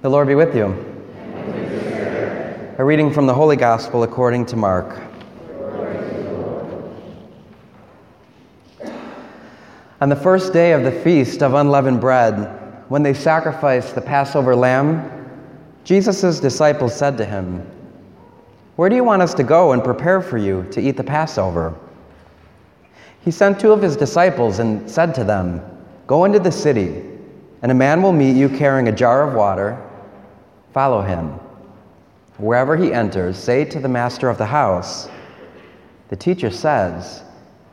The Lord be with you. A reading from the Holy Gospel according to Mark. On the first day of the feast of unleavened bread, when they sacrificed the Passover lamb, Jesus' disciples said to him, Where do you want us to go and prepare for you to eat the Passover? He sent two of his disciples and said to them, Go into the city, and a man will meet you carrying a jar of water. Follow him. Wherever he enters, say to the master of the house, The teacher says,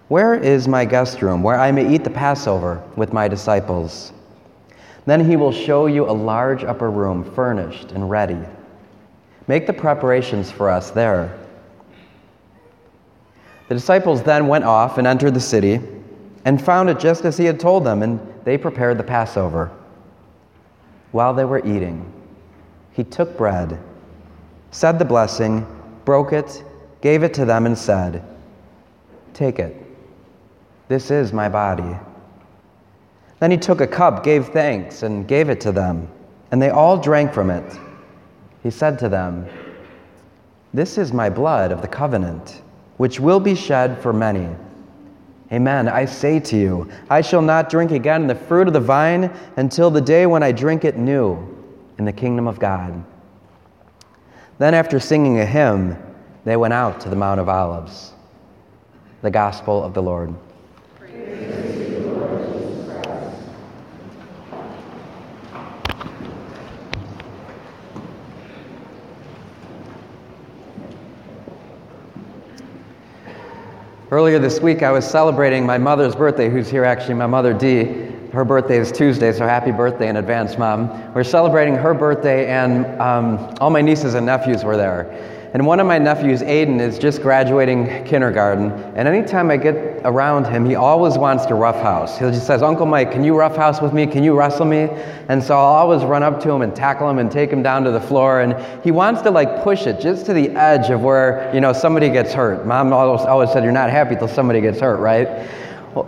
Where is my guest room where I may eat the Passover with my disciples? Then he will show you a large upper room furnished and ready. Make the preparations for us there. The disciples then went off and entered the city and found it just as he had told them, and they prepared the Passover. While they were eating, he took bread, said the blessing, broke it, gave it to them, and said, Take it. This is my body. Then he took a cup, gave thanks, and gave it to them, and they all drank from it. He said to them, This is my blood of the covenant, which will be shed for many. Amen. I say to you, I shall not drink again the fruit of the vine until the day when I drink it new in the kingdom of God. Then, after singing a hymn, they went out to the Mount of Olives. The Gospel of the Lord. Earlier this week, I was celebrating my mother's birthday, who's here actually, my mother Dee. Her birthday is Tuesday, so happy birthday in advance, Mom. We're celebrating her birthday, and um, all my nieces and nephews were there. And one of my nephews, Aiden, is just graduating kindergarten. And anytime I get around him, he always wants to roughhouse. He just says, Uncle Mike, can you roughhouse with me? Can you wrestle me? And so I'll always run up to him and tackle him and take him down to the floor. And he wants to like push it just to the edge of where, you know, somebody gets hurt. Mom always, always said, You're not happy till somebody gets hurt, right?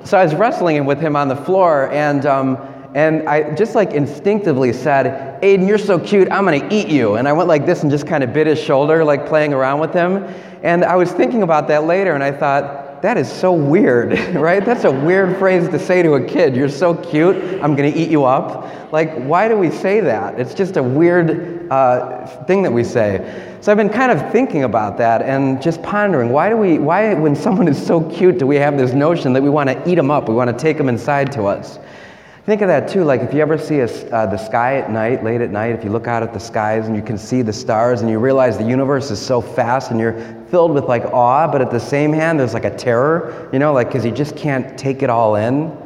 So I was wrestling with him on the floor, and um, and I just like instinctively said, Aiden, you're so cute, I'm gonna eat you. And I went like this and just kind of bit his shoulder, like playing around with him. And I was thinking about that later, and I thought, that is so weird, right? That's a weird phrase to say to a kid. You're so cute, I'm gonna eat you up. Like, why do we say that? It's just a weird uh, thing that we say. So I've been kind of thinking about that and just pondering why do we, why, when someone is so cute, do we have this notion that we wanna eat them up, we wanna take them inside to us? Think of that too, like if you ever see a, uh, the sky at night, late at night, if you look out at the skies and you can see the stars and you realize the universe is so fast and you're filled with like awe, but at the same hand, there's like a terror, you know, like because you just can't take it all in.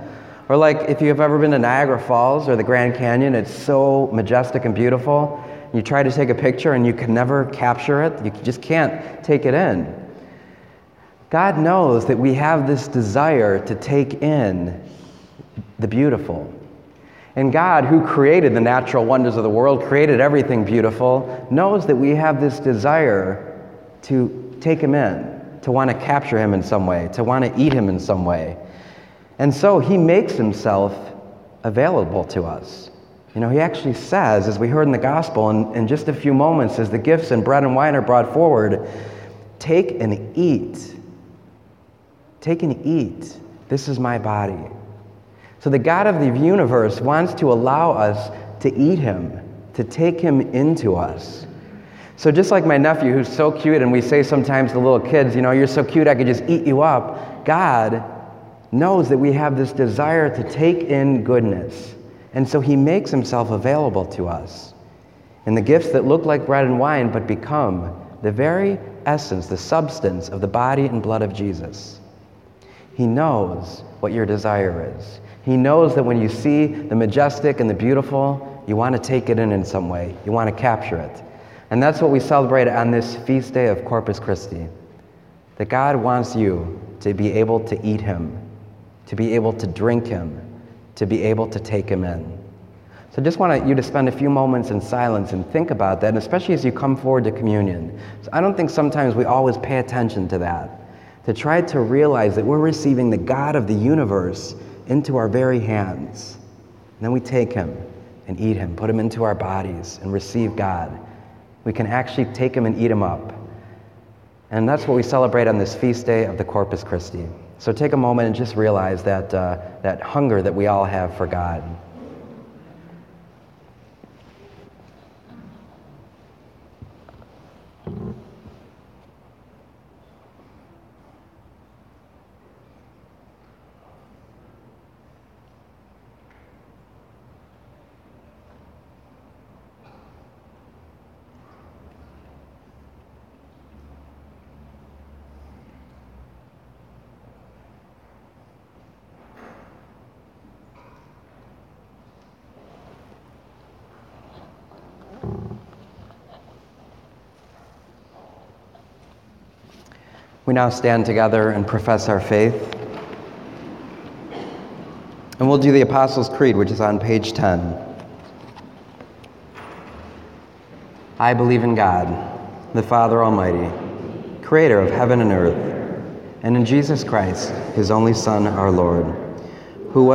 Or like if you've ever been to Niagara Falls or the Grand Canyon, it's so majestic and beautiful. You try to take a picture and you can never capture it, you just can't take it in. God knows that we have this desire to take in the beautiful. And God, who created the natural wonders of the world, created everything beautiful, knows that we have this desire to take Him in, to want to capture Him in some way, to want to eat Him in some way. And so He makes Himself available to us. You know, He actually says, as we heard in the gospel in, in just a few moments, as the gifts and bread and wine are brought forward, take and eat. Take and eat. This is my body. So the God of the universe wants to allow us to eat him, to take him into us. So just like my nephew, who's so cute, and we say sometimes to little kids, you know, you're so cute, I could just eat you up. God knows that we have this desire to take in goodness. And so he makes himself available to us. And the gifts that look like bread and wine, but become the very essence, the substance of the body and blood of Jesus. He knows what your desire is. He knows that when you see the majestic and the beautiful, you want to take it in in some way. You want to capture it. And that's what we celebrate on this feast day of Corpus Christi. That God wants you to be able to eat Him, to be able to drink Him, to be able to take Him in. So I just want you to spend a few moments in silence and think about that, and especially as you come forward to communion. So I don't think sometimes we always pay attention to that. To try to realize that we're receiving the God of the universe into our very hands. And then we take him and eat him, put him into our bodies and receive God. We can actually take him and eat him up. And that's what we celebrate on this feast day of the Corpus Christi. So take a moment and just realize that, uh, that hunger that we all have for God. We now stand together and profess our faith. And we'll do the Apostles' Creed, which is on page 10. I believe in God, the Father Almighty, creator of heaven and earth, and in Jesus Christ, his only Son, our Lord